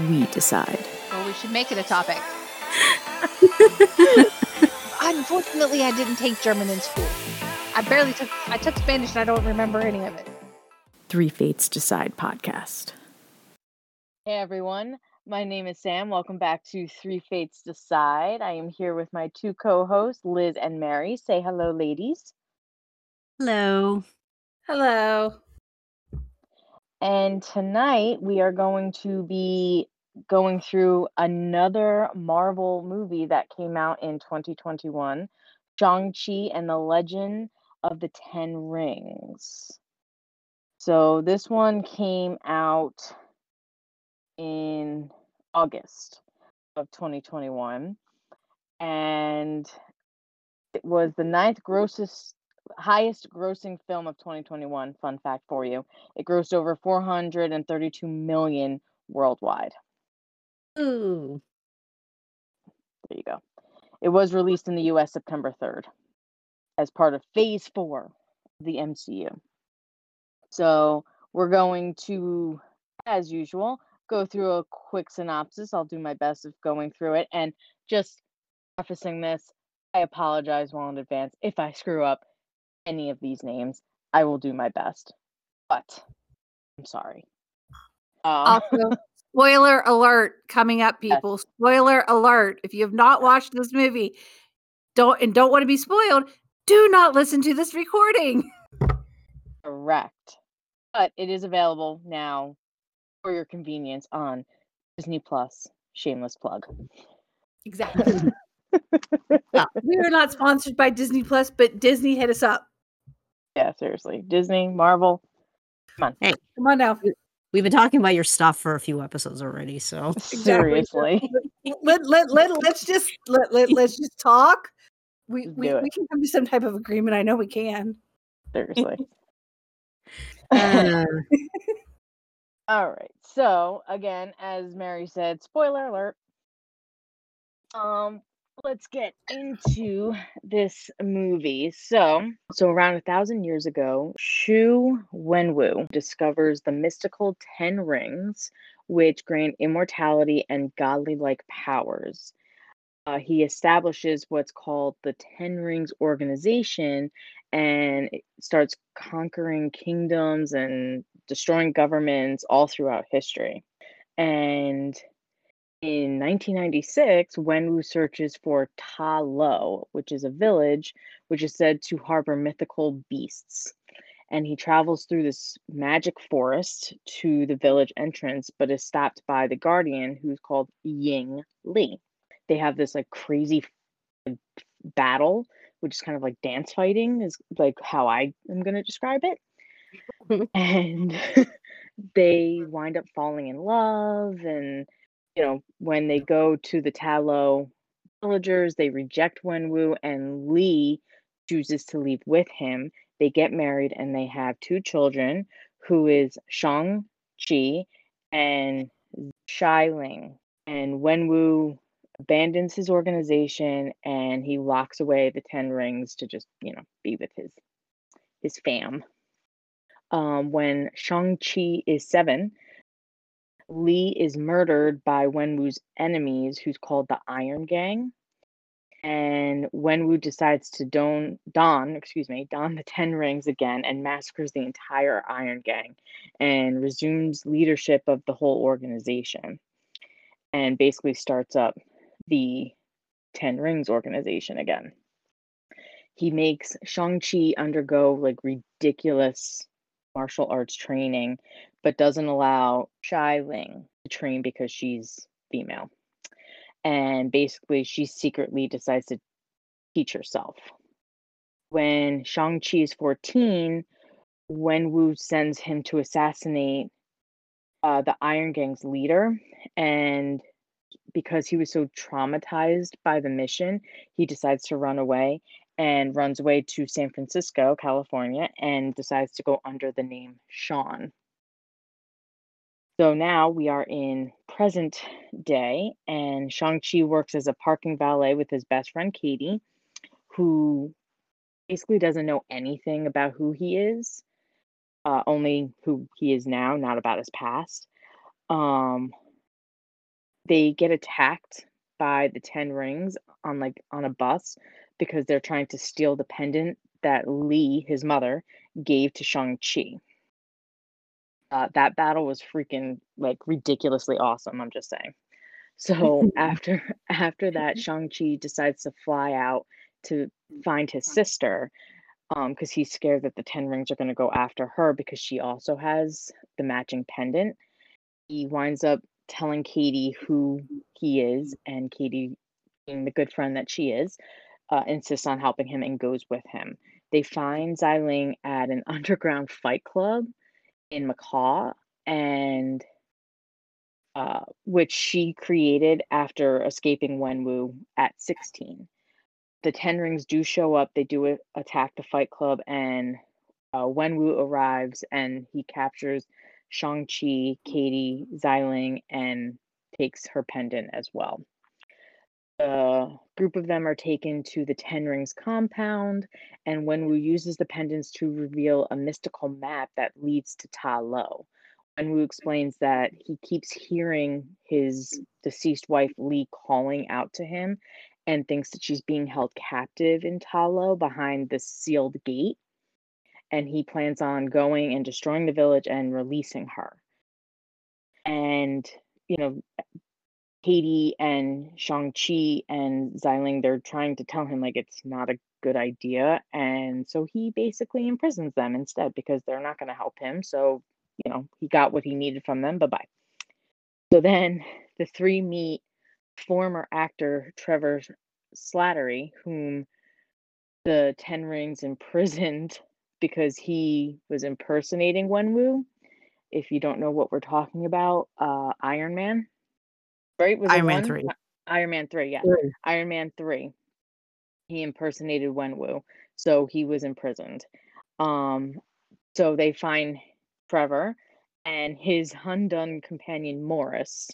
We decide. Well, we should make it a topic. Unfortunately, I didn't take German in school. I barely took. I took Spanish and I don't remember any of it. Three Fates Decide podcast. Hey everyone, my name is Sam. Welcome back to Three Fates Decide. I am here with my two co-hosts, Liz and Mary. Say hello, ladies. hello. Hello. And tonight we are going to be going through another Marvel movie that came out in 2021, Shang-Chi and the Legend of the Ten Rings. So this one came out in August of 2021 and it was the ninth grossest highest grossing film of 2021 fun fact for you it grossed over 432 million worldwide. Ooh. there you go. It was released in the us september 3rd as part of phase 4 of the mcu so we're going to as usual go through a quick synopsis. I'll do my best of going through it. And just prefacing this i apologize well in advance if i screw up any of these names i will do my best but i'm sorry uh, Also, spoiler alert coming up, people. Spoiler alert. If you have not watched this movie, don't and don't want to be spoiled, do not listen to this recording. correct but it is available now for your convenience on disney plus shameless plug Exactly. we are not sponsored by Disney Plus, but Disney hit us up. Yeah seriously disney marvel Come on Hey, come on now. We've been talking about your stuff for a few episodes already, so seriously Let, let, let, let's just let, let, let's just talk. We, we, we can come to some type of agreement. I know we can. seriously uh, All right. So again, as Mary said, spoiler alert. Um, let's get into this movie. So, so around a thousand years ago, Shu Wenwu discovers the mystical Ten Rings, which grant immortality and godly-like powers. Uh, he establishes what's called the Ten Rings organization and starts conquering kingdoms and destroying governments all throughout history. And in 1996, Wenwu searches for Ta Lo, which is a village which is said to harbor mythical beasts. And he travels through this magic forest to the village entrance, but is stopped by the guardian who's called Ying Li. They have this like crazy battle, which is kind of like dance fighting, is like how I am going to describe it. and they wind up falling in love and you know when they go to the Ta Lo villagers they reject Wenwu and Lee chooses to leave with him. They get married and they have two children who is Shang Chi and Xialing. And Wenwu abandons his organization and he locks away the 10 rings to just you know be with his his fam. Um, when Shang-Chi is seven, Lee is murdered by Wenwu's enemies, who's called the Iron Gang. And Wenwu decides to don, don, excuse me, don the Ten Rings again and massacres the entire Iron Gang and resumes leadership of the whole organization and basically starts up the Ten Rings organization again. He makes Shang-Chi undergo like ridiculous martial arts training, but doesn't allow Xialing to train because she's female. And basically, she secretly decides to teach herself. When Shang-Chi is 14, Wenwu sends him to assassinate uh, the Iron Gang's leader, and because he was so traumatized by the mission, he decides to run away and runs away to San Francisco, California, and decides to go under the name Sean. So now we are in present day, and Shang-Chi works as a parking valet with his best friend Katie, who basically doesn't know anything about who he is, uh, only who he is now, not about his past. Um, they get attacked by the Ten Rings on like on a bus because they're trying to steal the pendant that Lee, his mother, gave to Shang-Chi. Uh, that battle was freaking like ridiculously awesome. I'm just saying. So after after that, Shang-Chi decides to fly out to find his sister um because he's scared that the Ten Rings are going to go after her because she also has the matching pendant. He winds up telling Katie who he is, and Katie, being the good friend that she is, uh, insists on helping him and goes with him. They find Xialing at an underground fight club in Macau, and uh, which she created after escaping Wenwu at 16. The Ten Rings do show up. They do attack the fight club, and uh, Wenwu arrives and he captures Shang-Chi, Katie, Xialing, and takes her pendant as well. A group of them are taken to the Ten Rings compound, and Wenwu uses the pendants to reveal a mystical map that leads to Ta Lo. Wenwu explains that he keeps hearing his deceased wife Lee calling out to him and thinks that she's being held captive in Ta Lo behind the sealed gate and he plans on going and destroying the village and releasing her. And, you know, Katie and Shang-Chi and Xialing, they're trying to tell him like it's not a good idea. And so he basically imprisons them instead because they're not going to help him. So, you know, he got what he needed from them. Bye bye. So then the three meet former actor Trevor Slattery, whom the Ten Rings imprisoned because he was impersonating Wenwu. If you don't know what we're talking about, uh, Iron Man, right? Was Iron Man one? three. Iron Man three, yeah. Three. Iron Man three. He impersonated Wenwu, so he was imprisoned. Um, so they find Trevor and his Hundun companion Morris,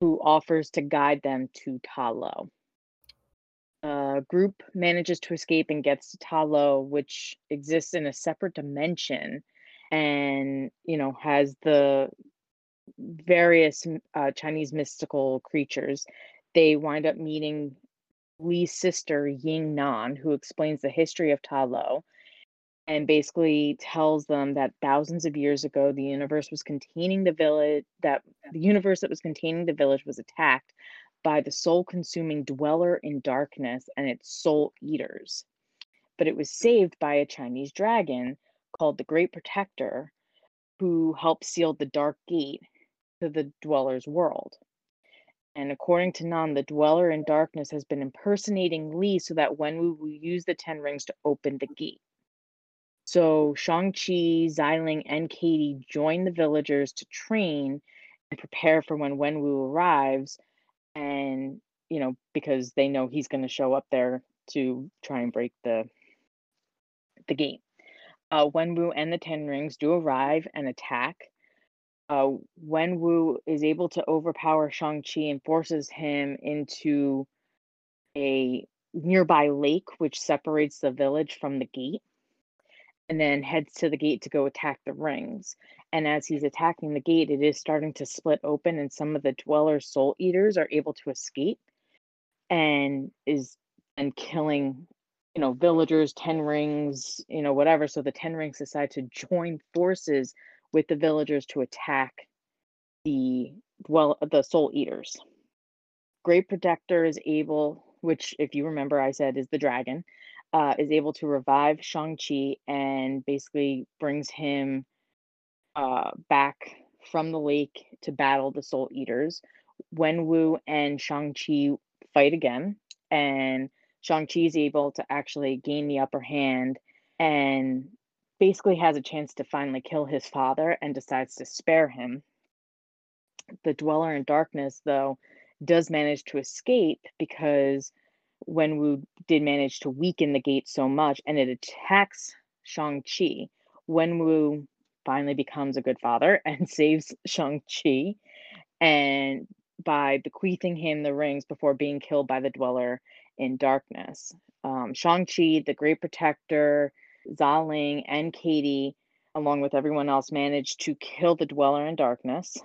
who offers to guide them to Ta Lo uh, group manages to escape and gets to Ta Lo, which exists in a separate dimension, and you know has the various uh, Chinese mystical creatures. They wind up meeting Lee's sister Ying Nan, who explains the history of Ta Lo, and basically tells them that thousands of years ago the universe was containing the village that the universe that was containing the village was attacked by the soul consuming dweller in darkness and its soul eaters. But it was saved by a Chinese dragon called the Great Protector, who helped seal the dark gate to the dweller's world. And according to Nan, the dweller in darkness has been impersonating Lee so that Wenwu will use the Ten Rings to open the gate. So Shang-Chi, Xialing, and Katie join the villagers to train and prepare for when Wenwu arrives and you know because they know he's going to show up there to try and break the the gate. Uh, Wenwu and the Ten Rings do arrive and attack. Uh, Wenwu is able to overpower Shang-Chi and forces him into a nearby lake, which separates the village from the gate, and then heads to the gate to go attack the rings. And as he's attacking the gate, it is starting to split open, and some of the dweller soul eaters are able to escape and is and killing, you know, villagers, ten rings, you know, whatever. So the ten rings decide to join forces with the villagers to attack the well the soul eaters. Great Protector is able, which if you remember I said is the dragon, uh, is able to revive Shang-Chi and basically brings him uh, back from the lake to battle the Soul Eaters. Wenwu and Shang-Chi fight again, and Shang-Chi is able to actually gain the upper hand and basically has a chance to finally kill his father and decides to spare him the Dweller in Darkness, though, does manage to escape because Wenwu did manage to weaken the gate so much and it attacks Shang-Chi. Wenwu finally becomes a good father and saves Shang-Chi and by bequeathing him the rings before being killed by the Dweller in Darkness. Um, Shang-Chi, the Great Protector, Xialing, and Katie, along with everyone else, managed to kill the Dweller in Darkness.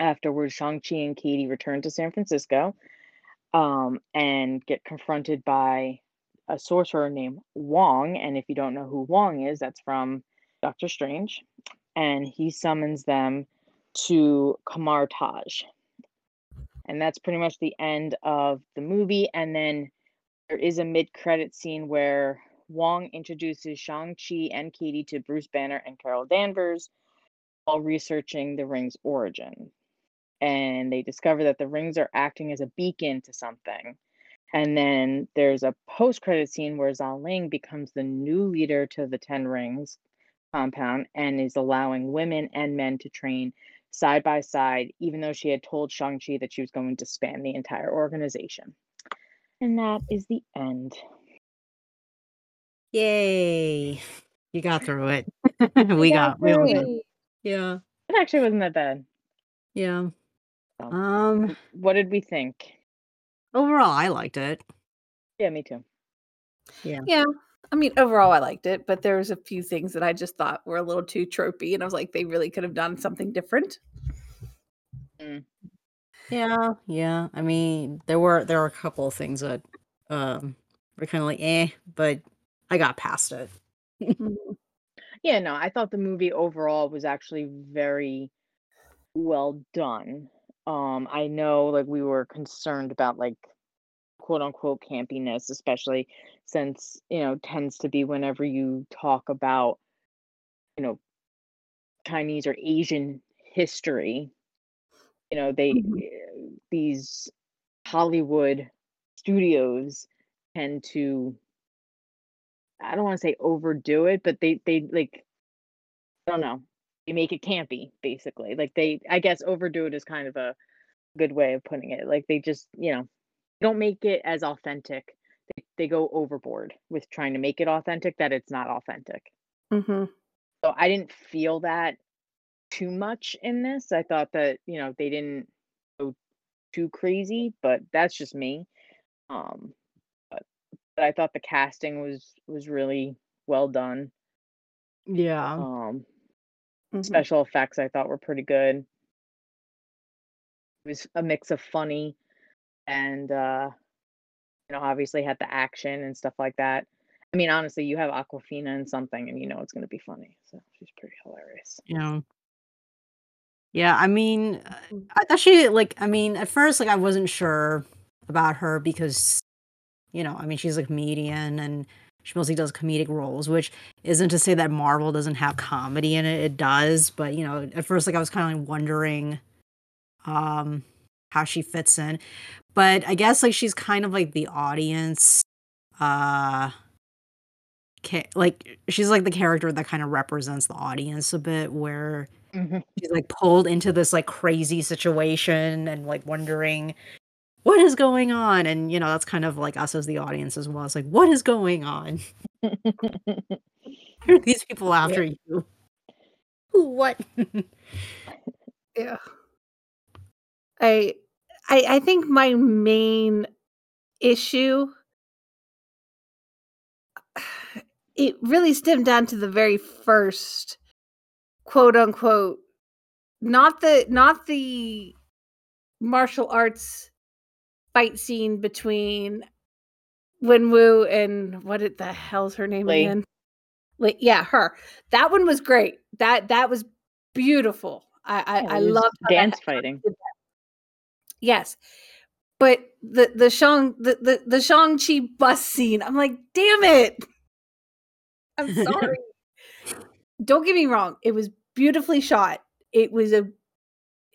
Afterwards, Shang-Chi and Katie return to San Francisco um, and get confronted by a sorcerer named Wong. And if you don't know who Wong is, that's from Doctor Strange. And he summons them to Kamar Taj. And that's pretty much the end of the movie. And then there is a mid credit scene where Wong introduces Shang-Chi and Katie to Bruce Banner and Carol Danvers while researching the ring's origin. And they discover that the rings are acting as a beacon to something. And then there's a post credit scene where Xialing becomes the new leader to the Ten Rings compound and is allowing women and men to train side by side, even though she had told Shang-Chi that she was going to span the entire organization. And that is the end. Yay. You got through it. we got got we through got it. Yeah. It actually wasn't that bad. Yeah. So, Um what did we think? overall I liked it. Yeah, me too. Yeah. Yeah. I mean, overall, I liked it, but there was a few things that I just thought were a little too tropey, and I was like, they really could have done something different. Yeah, yeah. I mean, there were there were a couple of things that um were kind of like eh, but I got past it. Mhm. Yeah, no, I thought the movie overall was actually very well done. Um, I know like we were concerned about like quote unquote campiness, especially since, you know, tends to be whenever you talk about, you know, Chinese or Asian history, you know, they Mhm. eh, these Hollywood studios tend to I don't want to say overdo it, but they they like I don't know. They make it campy, basically. Like they I guess overdo it is kind of a good way of putting it. Like they just, you know, don't make it as authentic. They they go overboard with trying to make it authentic that it's not authentic. Mhm. So I didn't feel that too much in this. I thought that, you know, they didn't go too crazy, but that's just me. Um but, I thought the casting was was really well done. Yeah. Um Mhm. special effects I thought were pretty good. It was a mix of funny and uh you know obviously had the action and stuff like that. I mean honestly you have Awkwafina and something and you know it's going to be funny. So she's pretty hilarious. Yeah. Yeah, I mean, Mm. I she like I mean, at first like I wasn't sure about her because you know, I mean, she's a comedian and she mostly does comedic roles, which isn't to say that Marvel doesn't have comedy in it. It does, but you know, at first like I was kind of like wondering um how she fits in. But I guess like she's kind of like the audience uh ca- like she's like the character that kind of represents the audience a bit where Mhm. she's like pulled into this like crazy situation and like wondering what is going on? And you know that's kind of like us as the audience as well. It's like what is going on? Who are these people after you? Who, what? Yeah. I I I think my main issue it really stemmed down to the very first quote unquote not the not the martial arts fight scene between Wenwu and what it the hell's her name Lee. again? Like yeah, her. That one was great. That that was beautiful. I I, Yeah, I it loved how that dance fighting. Yes. But the the Shang the, the the Shang-Chi bus scene, I'm like, damn it. I'm sorry. Don't get me wrong. It was beautifully shot. It was a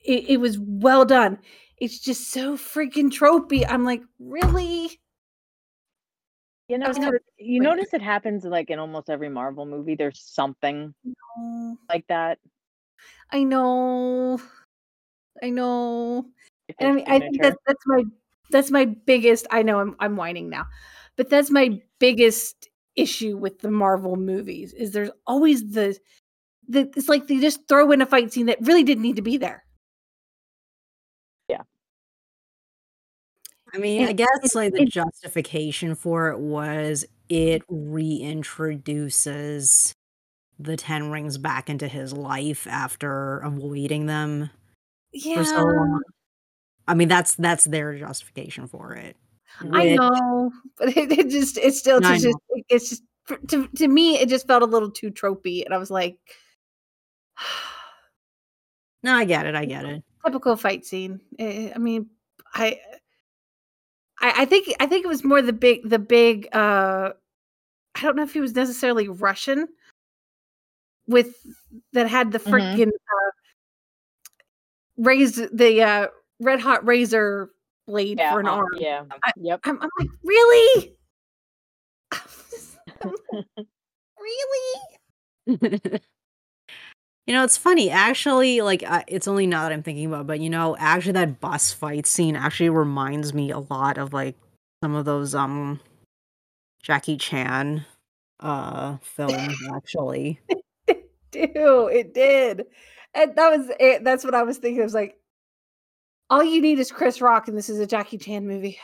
it, it was well done. It's just so freaking tropey. I'm like, really? You know, kinda you disappointed. notice it happens like in almost every Marvel movie. There's something like that. I know. I know. And I mean, I think that's my that's my biggest. I know I'm I'm whining now, but that's my biggest issue with the Marvel movies. Is there's always the the it's like they just throw in a fight scene that really didn't need to be there. I mean, I guess it- like the it- justification for it was it reintroduces the Ten Rings back into his life after avoiding them for so Yeah, long. I mean, that's that's their justification for it. I which- know, but it, it just it's still I just know. it's just for- to to me it just felt a little too tropey, and I was like, No, I get it. I get it. typical fight scene. Eh, I mean, I, I, I think I think it was more the big the big. uh I don't know if he was necessarily Russian. With that had the Mhm. freaking uh, raised the uh, red hot razor blade Yeah, for an uh, arm. yeah. I- Yep. I'm, I'm like, really? really? you know, it's funny. Actually, like uh, it's only now that I'm thinking about, it, but you know, actually that bus fight scene actually reminds me a lot of like some of those um Jackie Chan uh films actually. do it did and that was it that's what i was thinking i was like all you need is chris rock and this is a jackie chan movie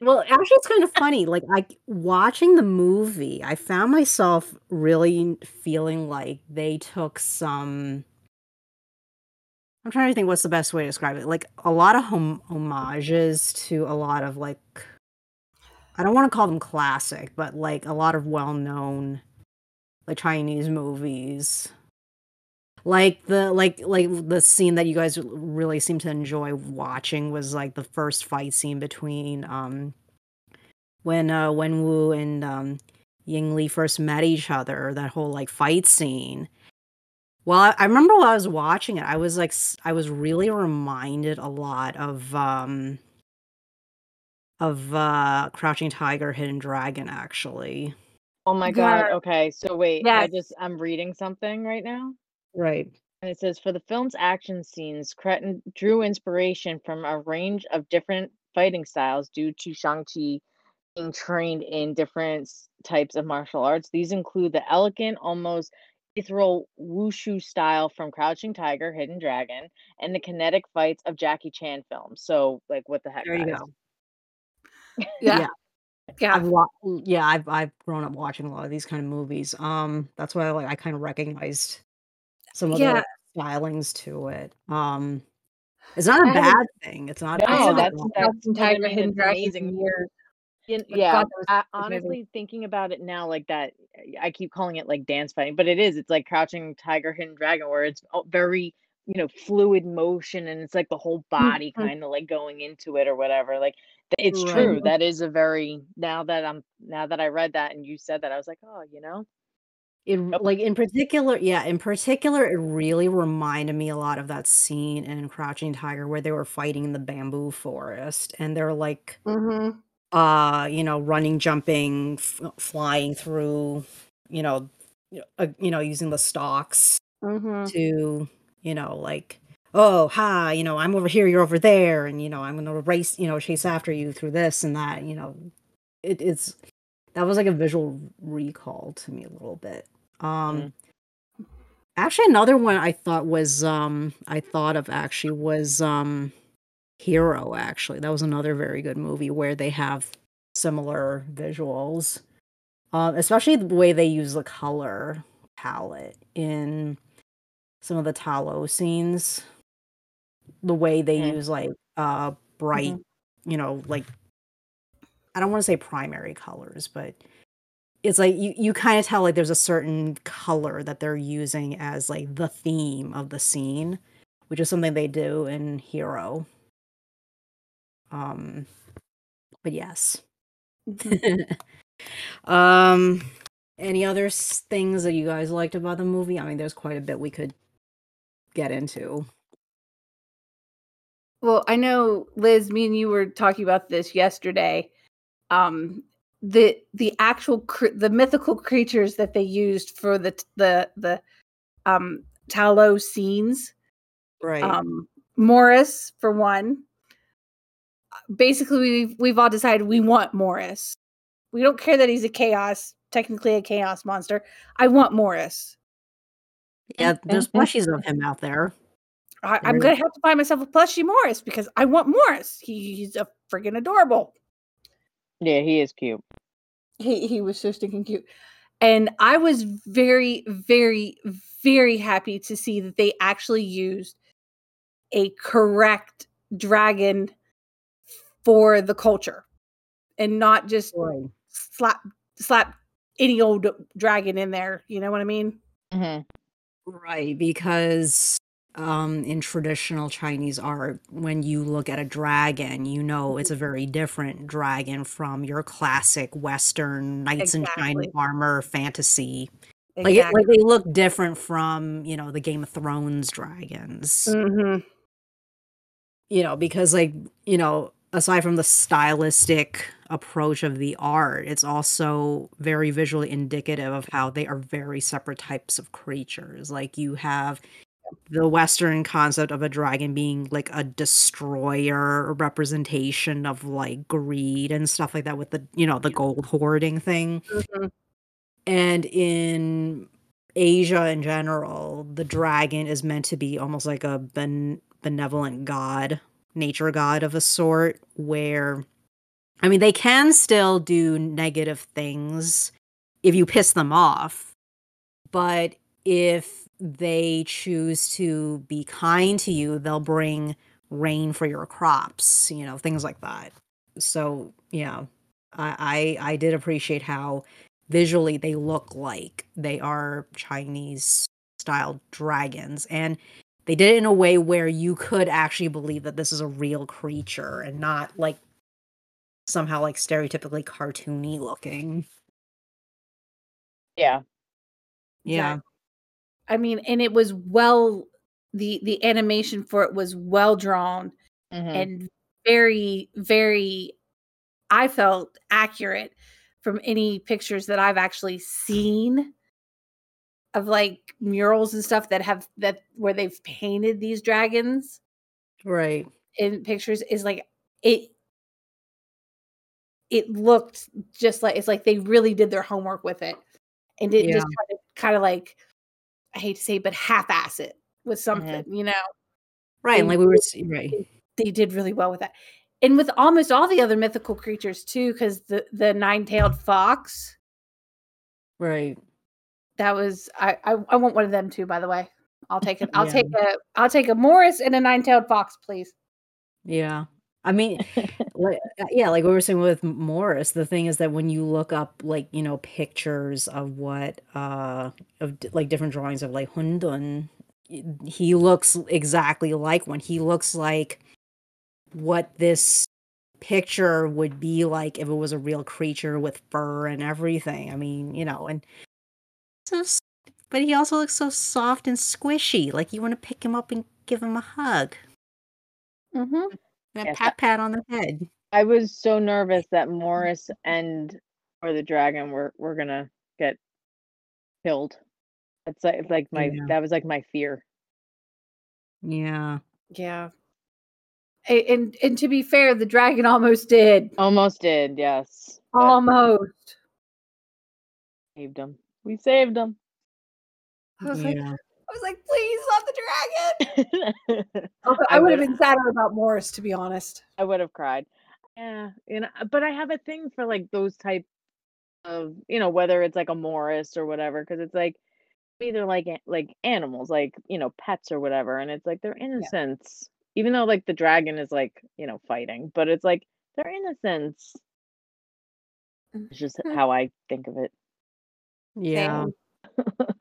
well, actually it's kind of funny. Like I watching the movie, I found myself really feeling like they took some I'm trying to think what's the best way to describe it. Like a lot of hom- homages to a lot of like I don't want to call them classic, but like a lot of well-known like Chinese movies. Like the like like the scene that you guys really seem to enjoy watching was like the first fight scene between um when uh Wen Wu and um Ying Li first met each other, that whole like fight scene. Well, I, I remember while I was watching it, I was like I was really reminded a lot of um of uh Crouching Tiger, Hidden Dragon actually. Oh my god. Yeah. Okay. So wait, I just I'm reading something right now. Right. And it says for the film's action scenes, Cretton drew inspiration from a range of different fighting styles due to Shang-Chi being trained in different types of martial arts. These include the elegant, almost ethereal wushu style from Crouching Tiger, Hidden Dragon, and the kinetic fights of Jackie Chan films. So, like, what the heck, There you guys? go. yeah Yeah. yeah, I've wa- yeah, I've I've grown up watching a lot of these kind of movies. Um, that's why I, like I kind of recognized some of Yeah. the stylings to it. Um, it's not a bad thing. It's not. No, it's not that's- wrong. that's- I Tiger, Hidden Dragon amazing. in yeah, I, honestly thinking about it now, like that, I keep calling it like dance fighting, but it is. It's like Crouching Tiger, Hidden Dragon, where it's very, you know, fluid motion, and it's like the whole body Mhm. kind of like going into it or whatever. Like it's Right. true. That is a very now that I'm now that I read that and you said that, I was like, oh, you know, It Yep. like in particular, yeah, in particular, it really reminded me a lot of that scene in Crouching Tiger where they were fighting in the bamboo forest, and they're like, Mhm. uh, you know, running, jumping, f- flying through, you know, y- uh, you know, using the stalks Mhm. to, you know, like, oh, hi, you know, I'm over here, you're over there, and you know, I'm gonna race, you know, chase after you through this and that, you know, it, it's that was like a visual recall to me a little bit. Um, actually, another one I thought was, um, I thought of actually was, um, Hero. Actually, that was another very good movie where they have similar visuals, um, especially the way they use the color palette in some of the Ta Lo's scenes. The way they Mm. use like uh bright, you know, like I don't want to say primary colors, but it's like you, you kind of tell like there's a certain color that they're using as like the theme of the scene, which is something they do in Hero. Um but yes. Um any other things that you guys liked about the movie? I mean, there's quite a bit we could get into. Well, I know Liz, me and you were talking about this yesterday. Um, the the actual cr- the mythical creatures that they used for the the the um Ta Lo's scenes Right. Um, Morris, for one. Basically, we've we've all decided we want Morris. We don't care that he's a chaos, technically a chaos monster. I want Morris. yeah, there's plushies of him out there. I, I'm gonna have to buy myself a plushie Morris because I want Morris. He, he's a friggin' adorable. Yeah, he is cute. He he was so stinking cute. And I was very, very, very happy to see that they actually used a correct dragon for the culture and not just Right. slap slap any old dragon in there. You know what I mean? hmm Right, because um in traditional Chinese art, when you look at a dragon, you know it's a very different dragon from your classic Western knights in shining armor fantasy. Like it, Exactly. like they look different from, you know, the Game of Thrones dragons. Mhm. You know, because like, you know, aside from the stylistic approach of the art, it's also very visually indicative of how they are very separate types of creatures. Like you have the Western concept of a dragon being like a destroyer representation of like greed and stuff like that with the, you know, the gold hoarding thing. Mhm. And in Asia in general, the dragon is meant to be almost like a ben- benevolent god, nature god of a sort, where, I mean, they can still do negative things if you piss them off, but if they choose to be kind to you, they'll bring rain for your crops, you know, things like that. So, yeah, I, I, I did appreciate how visually they look like they are Chinese style dragons. And they did it in a way where you could actually believe that this is a real creature and not like somehow like stereotypically cartoony looking. Yeah. Yeah. I mean, and it was well the the animation for it was well drawn hmm and very very I felt accurate from any pictures that I've actually seen of like murals and stuff that have that where they've painted these dragons Right. in pictures is like it it looked just like it's like they really did their homework with it. And didn't just try to kind of like I hate to say but half-ass it with mm-hmm. something, you know. Right. And like we were right. They did really well with that. And with almost all the other mythical creatures too, because the the nine-tailed fox, Right. that was I, I I want one of them too, by the way. I'll take it. I'll Yeah. take a I'll take a Morris and a nine-tailed fox, please. Yeah. I mean, like, uh, yeah, like we were saying with Morris, the thing is that when you look up like, you know, pictures of what uh of like different drawings of like Hundun, he looks exactly like one. He looks like what this picture would be like if it was a real creature with fur and everything. I mean, you know, and so but he also looks so soft and squishy. Like you want to pick him up and give him a hug. Mm-hmm. And a Yes, pat pat on the head. I was so nervous that Morris and or the dragon were were gonna get killed. It's like like my Yeah. that was like my fear. Yeah. Yeah. A- And and to be fair, the dragon almost did. Almost did, yes. Almost. saved him. We saved him. I was like, Yeah. I was like, please, not the dragon. I I would have been sadder about Morris, to be honest. I would have cried. Yeah, you know, but I have a thing for like those type of, you know, whether it's like a Morris or whatever, because it's like either like like animals, like you know, pets or whatever, and it's like their innocence. Even though like the dragon is like you know fighting, but it's like their innocence. It's just Mhm. how I think of it. Yeah.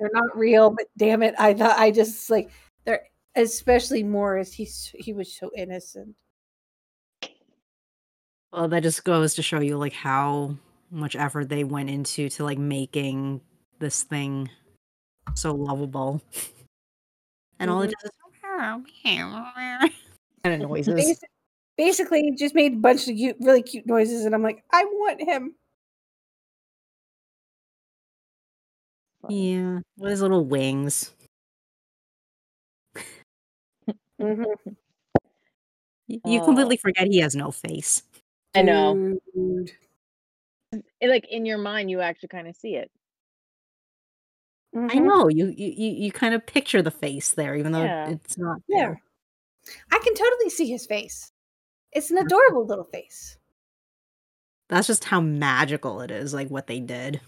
They're not real, but damn it, I thought I just like they're especially Morris. He's he was so innocent. Well, that just goes to show you like how much effort they went into to like making this thing so lovable. And all it Mhm. does is kind of noises. Basi- Basically, he just made a bunch of cute, really cute noises, and I'm like, I want him. Yeah. With his little wings. Mhm. Y- You Uh, completely forget he has no face. I know. Dude. It- like in your mind, you actually kind of see it. I Mhm. know you you you, you kind of picture the face there, even though Yeah. it's not Yeah. there. I can totally see his face. It's an adorable little face. That's just how magical it is, like what they did.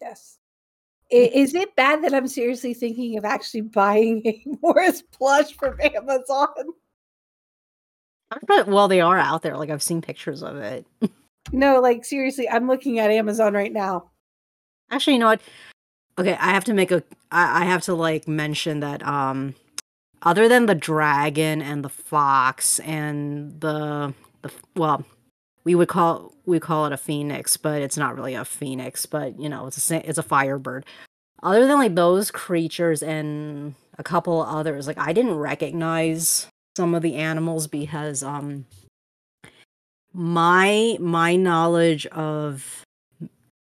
Yes. Is it bad that I'm seriously thinking of actually buying a Morris plush from Amazon? But well, they are out there. Like I've seen pictures of it. No, like seriously, I'm looking at Amazon right now. Actually, you know what? Okay, I have to make a. I, I have to like mention that. Um, other than the dragon and the fox and the the well, we would call we call it a phoenix, but it's not really a phoenix. But you know, it's a it's a firebird. Other than like those creatures and a couple others, like I didn't recognize some of the animals because um my my knowledge of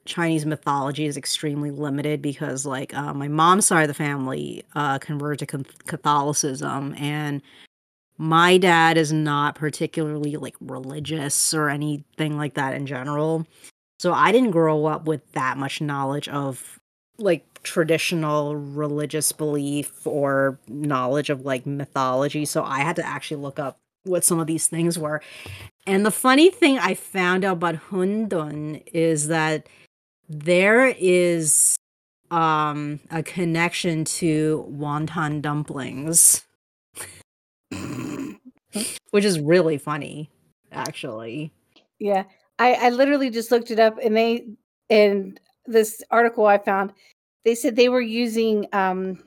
Chinese mythology is extremely limited because, like, uh, my mom's side of the family uh, converted to Catholicism, and my dad is not particularly like religious or anything like that in general. So I didn't grow up with that much knowledge of like traditional religious belief or knowledge of like mythology. So I had to actually look up what some of these things were. And the funny thing I found out about Hundun is that there is um a connection to wonton dumplings which is really funny actually Yeah. I, I literally just looked it up and they and this article I found, they said they were using um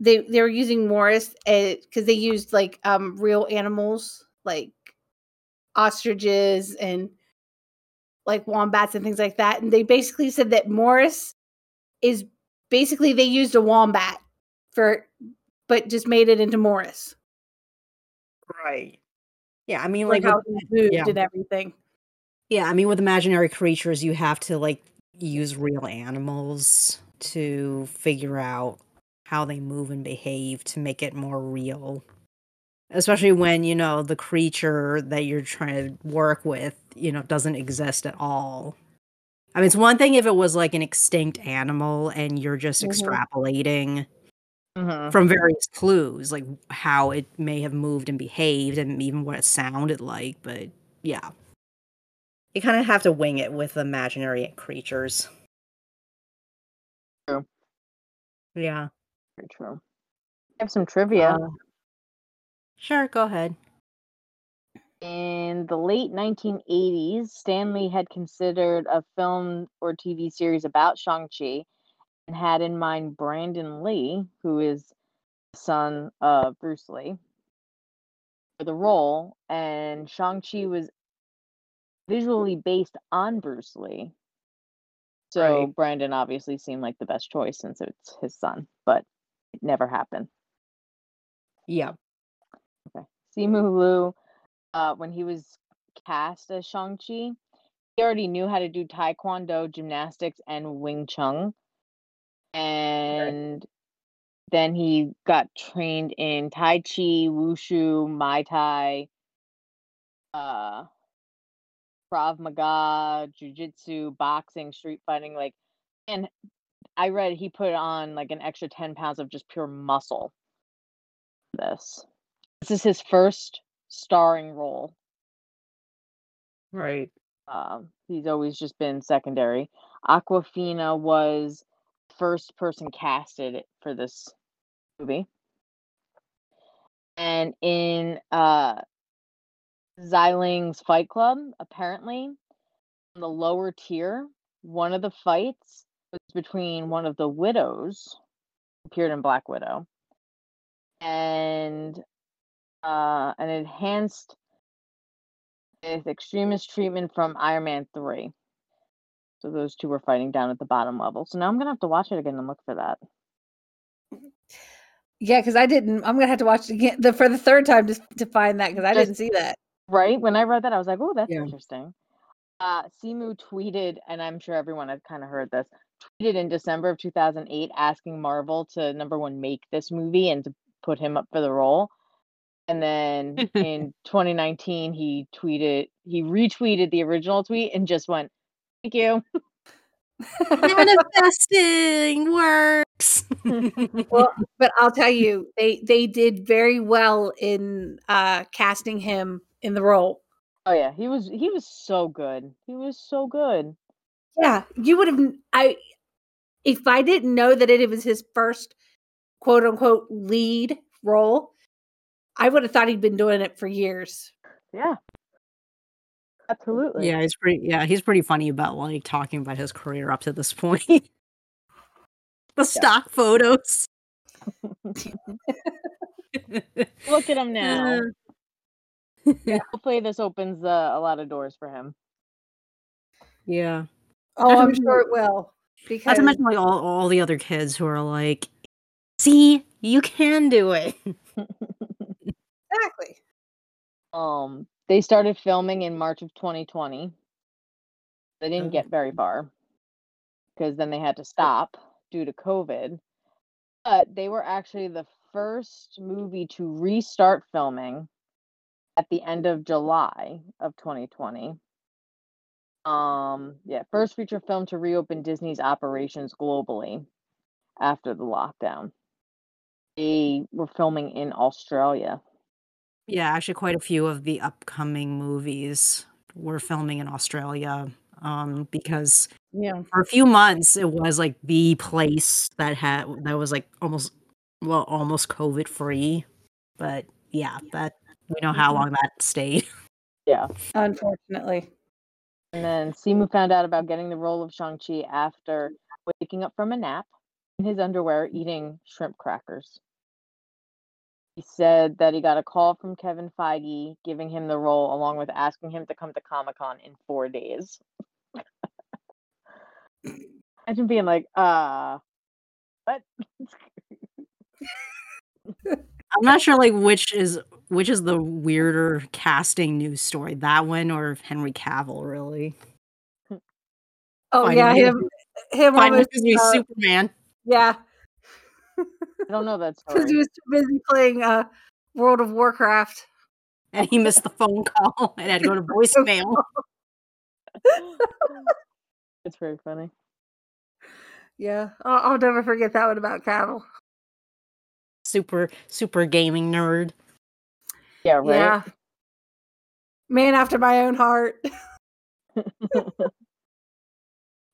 they they were using Morris because they used like um real animals like ostriches and like wombats and things like that. And they basically said that Morris is basically they used a wombat for but just made it into Morris. right yeah i mean Like, like, how with- he moved yeah. and everything. yeah i mean with imaginary creatures you have to like use real animals to figure out how they move and behave to make it more real especially when you know the creature that you're trying to work with you know doesn't exist at all i mean it's one thing if it was like an extinct animal and you're just Mhm. extrapolating Mm-hmm. from various clues like how it may have moved and behaved and even what it sounded like but yeah you kind of have to wing it with imaginary creatures True. yeah Very true. I have some trivia. Uh, sure go ahead In the late 1980s, Stan Lee had considered a film or TV series about Shang-Chi and had in mind Brandon Lee, who is the son of Bruce Lee, for the role. And Shang-Chi was visually based on Bruce Lee. So Right. Brandon obviously seemed like the best choice since it's his son, but it never happened. yeah Okay. Simu Liu, uh, when he was cast as Shang-Chi, he already knew how to do taekwondo, gymnastics, and Wing Chun. And then he got trained in Tai Chi, Wushu, Muay Thai, uh, Krav Maga, Jiu Jitsu, boxing, street fighting. Like, and I read he put on like an extra 10 pounds of just pure muscle. This. This is his first starring role. right Um, he's always just been secondary. Awkwafina was first person casted for this movie. And in uh Xialing's Fight Club, apparently, on the lower tier, one of the fights was between one of the widows, appeared in Black Widow, and uh, an enhanced with Extremis treatment from Iron Man 3. So those two were fighting down at the bottom level. So now I'm gonna have to watch it again and look for that. Yeah, because I didn't. I'm gonna have to watch it again the, for the third time just to find that because I Just- didn't see that. Right? When I read that, I was like, oh, that's Yeah. interesting. Uh, Simu tweeted, and I'm sure everyone had kind of heard this, tweeted in December of 2008 asking Marvel to number one make this movie and to put him up for the role. And then in 2019, he tweeted, he retweeted the original tweet and just went, "Thank you." Manifesting works. well, but I'll tell you, they they did very well in uh casting him in the role. Oh yeah, he was he was so good. He was so good. Yeah, you would have. I if I didn't know that it was his first quote unquote lead role, I would have thought he'd been doing it for years. Yeah. Absolutely. yeah, he's pretty. Yeah, he's pretty funny about like talking about his career up to this point. the stock photos. Look at him now. yeah. Hopefully, this opens uh, a lot of doors for him. Yeah. Oh, I'm to sure it will. Not Because to mention like all, all the other kids who are like, see, you can do it. exactly. Um, they started filming in March of 2020. They didn't Oh. get very far because then they had to stop due to COVID. But they were actually the first movie to restart filming at the end of July of 2020. Um, yeah, first feature film to reopen Disney's operations globally after the lockdown. They were filming in Australia. Yeah, actually, quite a few of the upcoming movies were filming in Australia um, because Yeah. for a few months it was like the place that had that was like almost well almost COVID free. But yeah, that we know how long that stayed. Yeah. Unfortunately. And then Simu found out about getting the role of Shang-Chi after waking up from a nap in his underwear eating shrimp crackers. He said that he got a call from Kevin Feige giving him the role along with asking him to come to Comic-Con in four days. Imagine being like, uh, what? I'm not sure like which is which is the weirder casting news story, that one or Henry Cavill really. Oh Finding yeah, him- him him Finding almost, him uh, Superman. yeah, I don't know that because he was too busy playing uh World of Warcraft. and he missed the phone call and had to go to voicemail. it's very funny. Yeah, I'll, I'll never forget that one about Cavill. super super gaming nerd. Yeah, right. Yeah, man after my own heart.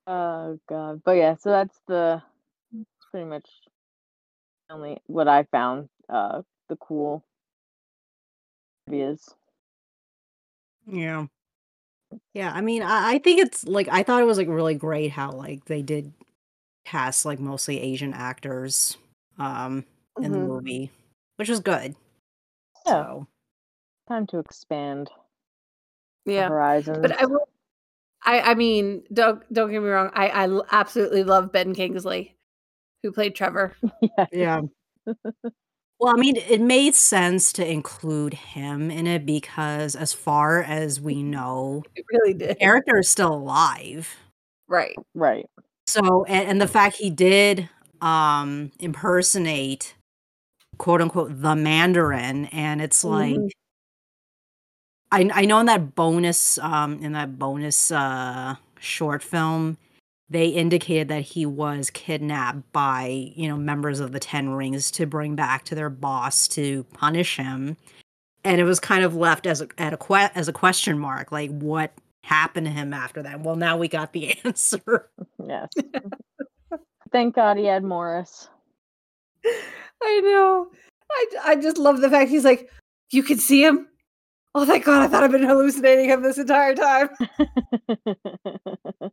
Oh god. But yeah, so that's the pretty much only what I found uh the cool ideas. Yeah. Yeah, I mean, I, I think it's like I thought it was like really great how like they did cast like mostly Asian actors um in the Mhm. movie, which was good. Yeah. So Time to expand the Yeah, horizons. but I will. I I mean, don't don't get me wrong. I, I absolutely love Ben Kingsley, who played Trevor. yeah. Well, I mean, it made sense to include him in it because as far as we know, It really did. the character is still alive. Right. right. So, and, and the fact he did um impersonate quote unquote the Mandarin, and it's like Mhm. I I know in that bonus um in that bonus uh short film they indicated that he was kidnapped by you know members of the Ten Rings to bring back to their boss to punish him, and it was kind of left as a at a que- as a question mark like what happened to him after that. Well, now we got the answer. Yes. Thank God he had Morris. I know. I I just love the fact he's like, you can see him. Oh, thank God! I thought I've been hallucinating him this entire time.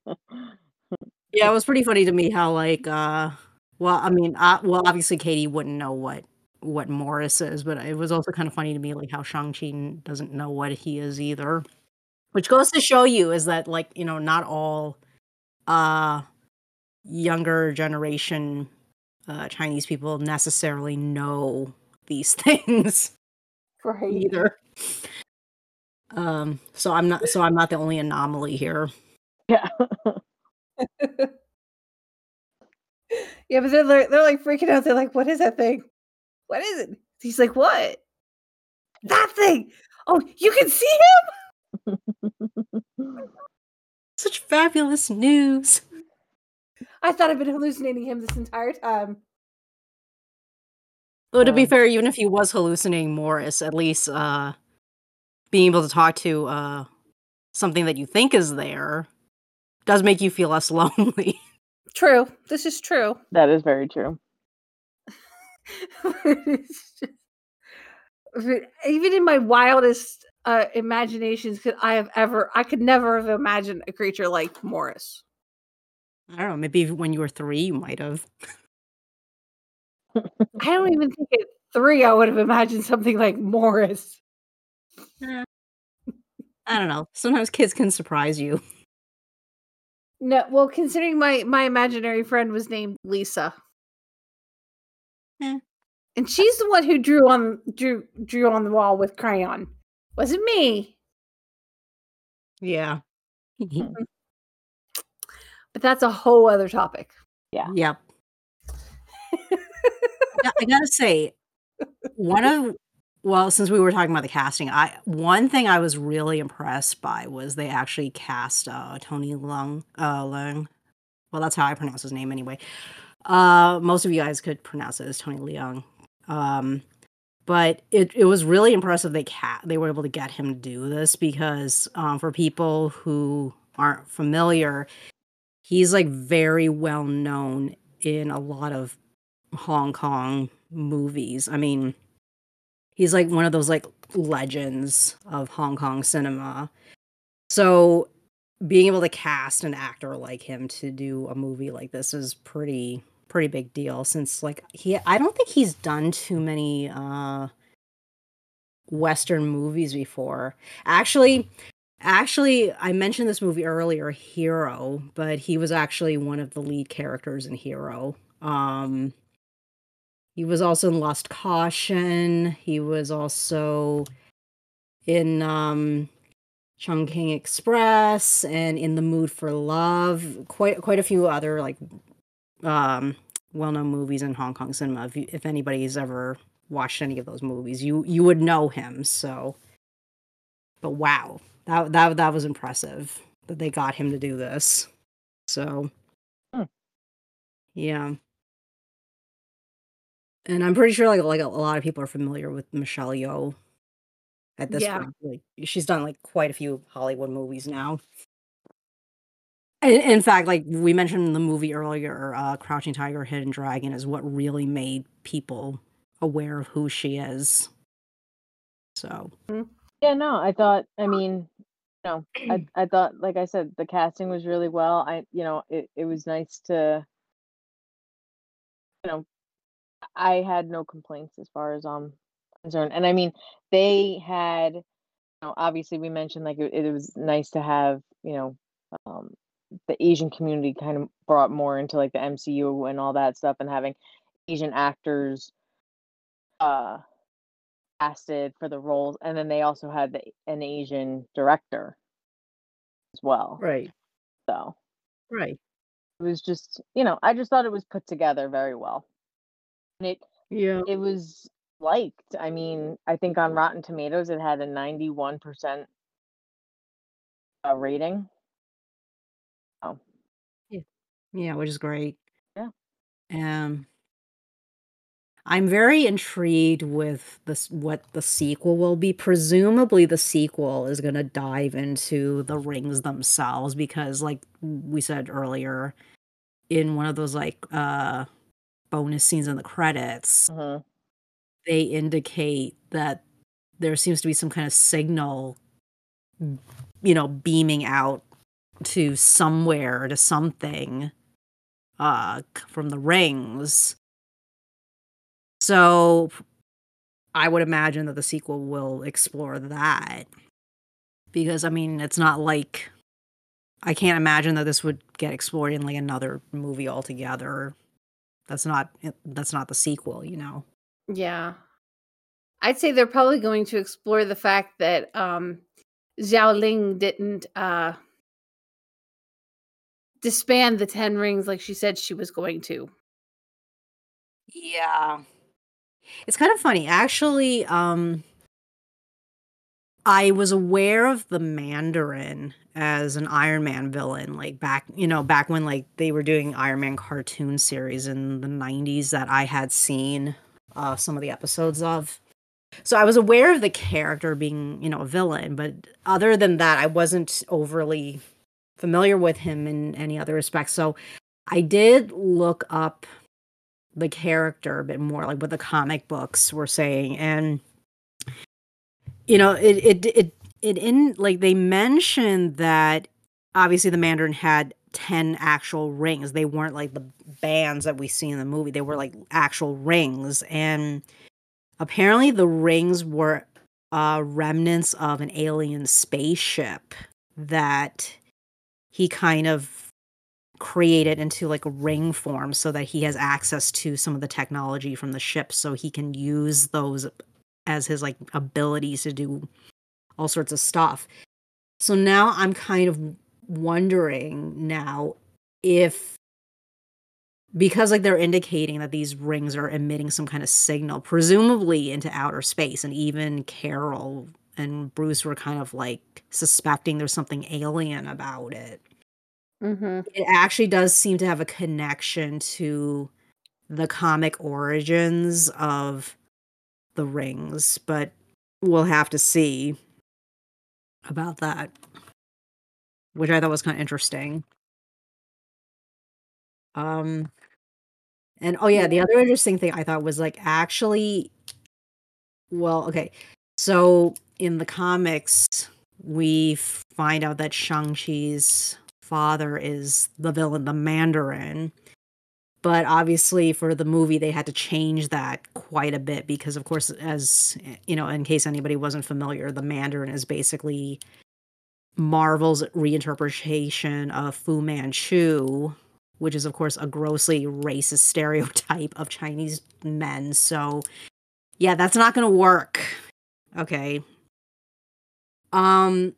Yeah, it was pretty funny to me how like uh well, I mean, uh, well, obviously Katy wouldn't know what what Morris is, but it was also kind of funny to me like how Shang-Chi doesn't know what he is either. Which goes to show you is that like, you know, not all uh younger generation uh Chinese people necessarily know these things Right. either. Um so I'm not so I'm not the only anomaly here. yeah. Yeah, but they're they're they're like freaking out. They're like, "What is that thing? What is it?" He's like, what? That thing. Oh, you can see him? Such fabulous news. I thought I've been hallucinating him this entire time. Well, to be Um, fair, even if he was hallucinating Morris, at least uh being able to talk to uh something that you think is there does make you feel less lonely. True. This is true. that is very true. Just- even in my wildest uh, imaginations could I have ever I could never have imagined a creature like Morris. I don't know, maybe when you were three you might have. I don't even think at three I would have imagined something like Morris. I don't know. Sometimes kids can surprise you. No, well, considering my my imaginary friend was named Lisa, Eh. and she's the one who drew on drew drew on the wall with crayon. Was it me, Yeah. but that's a whole other topic. Yeah. Yep. Yeah, I gotta say, one of well, since we were talking about the casting, I one thing I was really impressed by was they actually cast uh Tony Lung uh Leung. Well, that's how I pronounce his name anyway. Uh most of you guys could pronounce it as Tony Leung. Um but it, it was really impressive they ca- they were able to get him to do this because um, for people who aren't familiar, he's like very well known in a lot of Hong Kong movies. I mean, he's like one of those like legends of Hong Kong cinema. So being able to cast an actor like him to do a movie like this is pretty pretty big deal since like he I don't think he's done too many uh western movies before. Actually, Actually, I mentioned this movie earlier, Hero, but he was actually one of the lead characters in Hero. Um he was also in Lust, Caution. He was also in um Chungking Express and In the Mood for Love. Quite quite a few other like um well-known movies in Hong Kong cinema. If, you, if anybody's ever watched any of those movies, you you would know him. So, but wow, that that that was impressive that they got him to do this. So, Hmm. yeah. And I'm pretty sure like like a, lot of people are familiar with Michelle Yeoh at this Yeah. point. Like she's done like quite a few Hollywood movies now. In, in fact, like we mentioned in the movie earlier, uh, Crouching Tiger, Hidden Dragon is what really made people aware of who she is. So, Yeah, no, I thought. I mean, no, I I thought, like I said, the casting was really well. I, you know, it it was nice to, you know, I had no complaints as far as um concerned. And I mean, they had, you know, obviously we mentioned like it, it was nice to have, you know, um the Asian community kind of brought more into like the MCU and all that stuff, and having Asian actors uh casted for the roles, and then they also had the, an Asian director as well. right, So right, it was just, you know, I just thought it was put together very well, and it yeah, it was liked. I mean, I think on Rotten Tomatoes it had a ninety-one percent uh, rating. Oh, yeah, which is great. Yeah. Um, I'm very intrigued with this what the sequel will be. Presumably, the sequel is going to dive into the rings themselves because, like we said earlier, in one of those like uh bonus scenes in the credits, mhm. they indicate that there seems to be some kind of signal, you know, beaming out to somewhere to something uh from the rings. So I would imagine that the sequel will explore that. Because I mean, it's not like I can't imagine that this would get explored in like another movie altogether. That's not that's not the sequel, you know. Yeah. I'd say they're probably going to explore the fact that um Xialing didn't uh disband the Ten Rings like she said she was going to. Yeah. It's kind of funny. Actually, um I was aware of the Mandarin as an Iron Man villain, like back, you know, back when like they were doing Iron Man cartoon series in the 90s that I had seen uh some of the episodes of. So I was aware of the character being, you know, a villain, but other than that, I wasn't overly familiar with him in any other respect. So I did look up the character a bit more, like what the comic books were saying, and you know, it it it it in like they mentioned that obviously the Mandarin had 10 actual rings. They weren't like the bands that we see in the movie. They were like actual rings and apparently the rings were uh remnants of an alien spaceship that he kind of created into like a ring form so that he has access to some of the technology from the ship so he can use those as his like abilities to do all sorts of stuff. So now I'm kind of wondering now if because like they're indicating that these rings are emitting some kind of signal presumably into outer space and even Carol and Bruce were kind of like suspecting there's something alien about it. Mm-hmm. It actually does seem to have a connection to the comic origins of the rings, but we'll have to see about that, which I thought was kind of interesting. Um, and oh yeah, the other interesting thing I thought was like actually, well, okay, so in the comics, we find out that Shang-Chi's father is the villain, the Mandarin. But obviously, for the movie, they had to change that quite a bit because, of course, as you know, in case anybody wasn't familiar, the Mandarin is basically Marvel's reinterpretation of Fu Manchu, which is, of course, a grossly racist stereotype of Chinese men. So, yeah, that's not going to work. Okay. Um,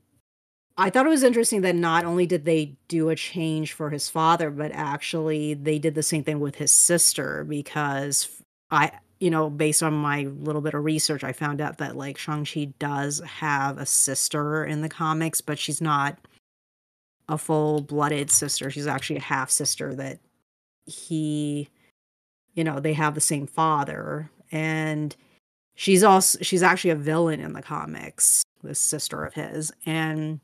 I thought it was interesting that not only did they do a change for his father, but actually they did the same thing with his sister because I, you know, based on my little bit of research, I found out that like Shang-Chi does have a sister in the comics, but she's not a full-blooded sister. She's actually a half sister that he, you know, they have the same father. And she's also she's actually a villain in the comics, this sister of his. And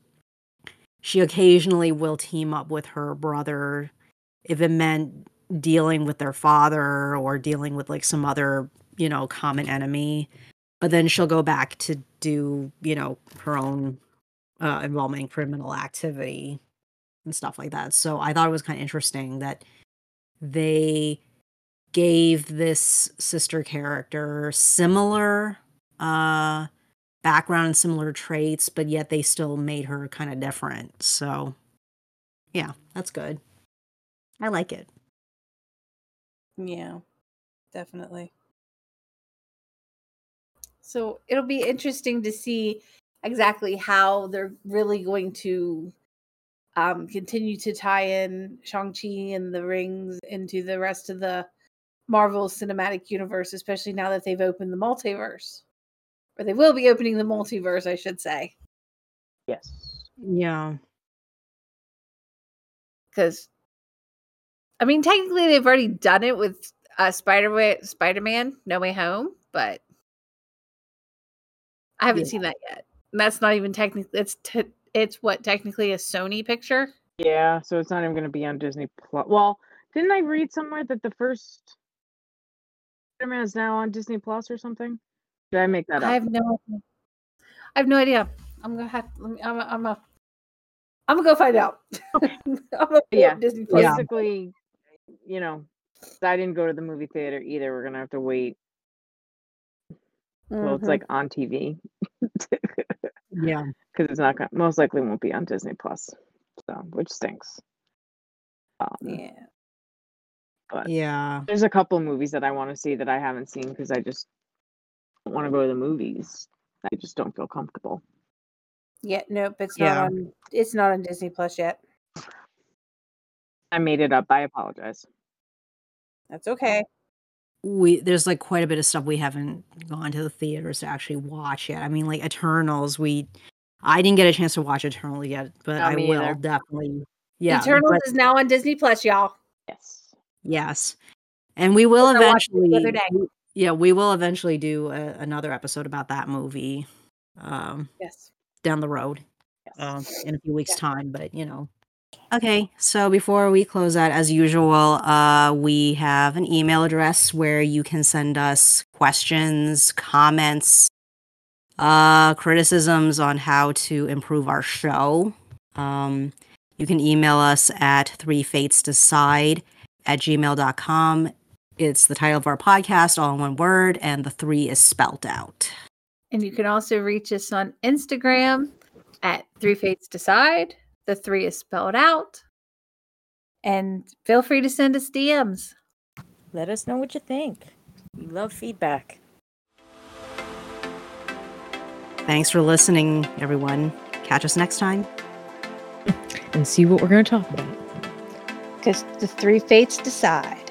she occasionally will team up with her brother if it meant dealing with their father or dealing with like some other, you know, common enemy. But then she'll go back to do, you know, her own uh, involvement in criminal activity and stuff like that. So I thought it was kind of interesting that they gave this sister character similar uh background and similar traits, but yet they still made her kind of different. So, yeah, that's good. I like it. Yeah, definitely. So it'll be interesting to see exactly how they're really going to um, continue to tie in Shang-Chi and the rings into the rest of the Marvel Cinematic Universe, especially now that they've opened the multiverse or they will be opening the multiverse, I should say. Yes. Yeah. Because, I mean, technically they've already done it with uh, Spider Spider Man No Way Home, but I haven't Yeah. seen that yet. And that's not even technically. It's t- it's what technically a Sony picture. Yeah, so it's not even going to be on Disney Plus. Well, didn't I read somewhere that the first Spider-Man is now on Disney Plus or something? Did I make that up? I have no. I have no idea. I'm gonna have. Let me, I'm. A, I'm a. I'm gonna go find out. I'm gonna pull Yeah. Disney Plus. Basically, you know, I didn't go to the movie theater either. We're gonna have to wait Well, it's Mhm. like on TV Yeah. because it's not gonna most likely won't be on Disney Plus. So, which stinks. Um, yeah. but Yeah. there's a couple movies that I want to see that I haven't seen because I just don't want to go to the movies. I just don't feel comfortable. Yeah. Nope. It's Yeah. not on. It's not on Disney Plus yet. I made it up. I apologize. That's okay. we there's like quite a bit of stuff we haven't gone to the theaters to actually watch yet. I mean, like Eternals, we I didn't get a chance to watch Eternal yet, but Not I will either. definitely. Yeah, Eternals but- is now on Disney Plus, y'all. Yes. yes, and we will I watched it the eventually. Yeah, we will eventually do a, another episode about that movie um, Yes. down the road Yes. um, in a few weeks' Yeah. time. But you know, okay. So before we close out, as usual, uh, we have an email address where you can send us questions, comments, uh, criticisms on how to improve our show. Um, you can email us at three fates decide at gmail.com. It's the title of our podcast, all in one word, and the three is spelt out. And you can also reach us on Instagram at Three Fates Decide. The three is spelled out. And feel free to send us DMs. Let us know what you think. We love feedback. Thanks for listening, everyone. Catch us next time. And see what we're going to talk about. Because the three fates decide.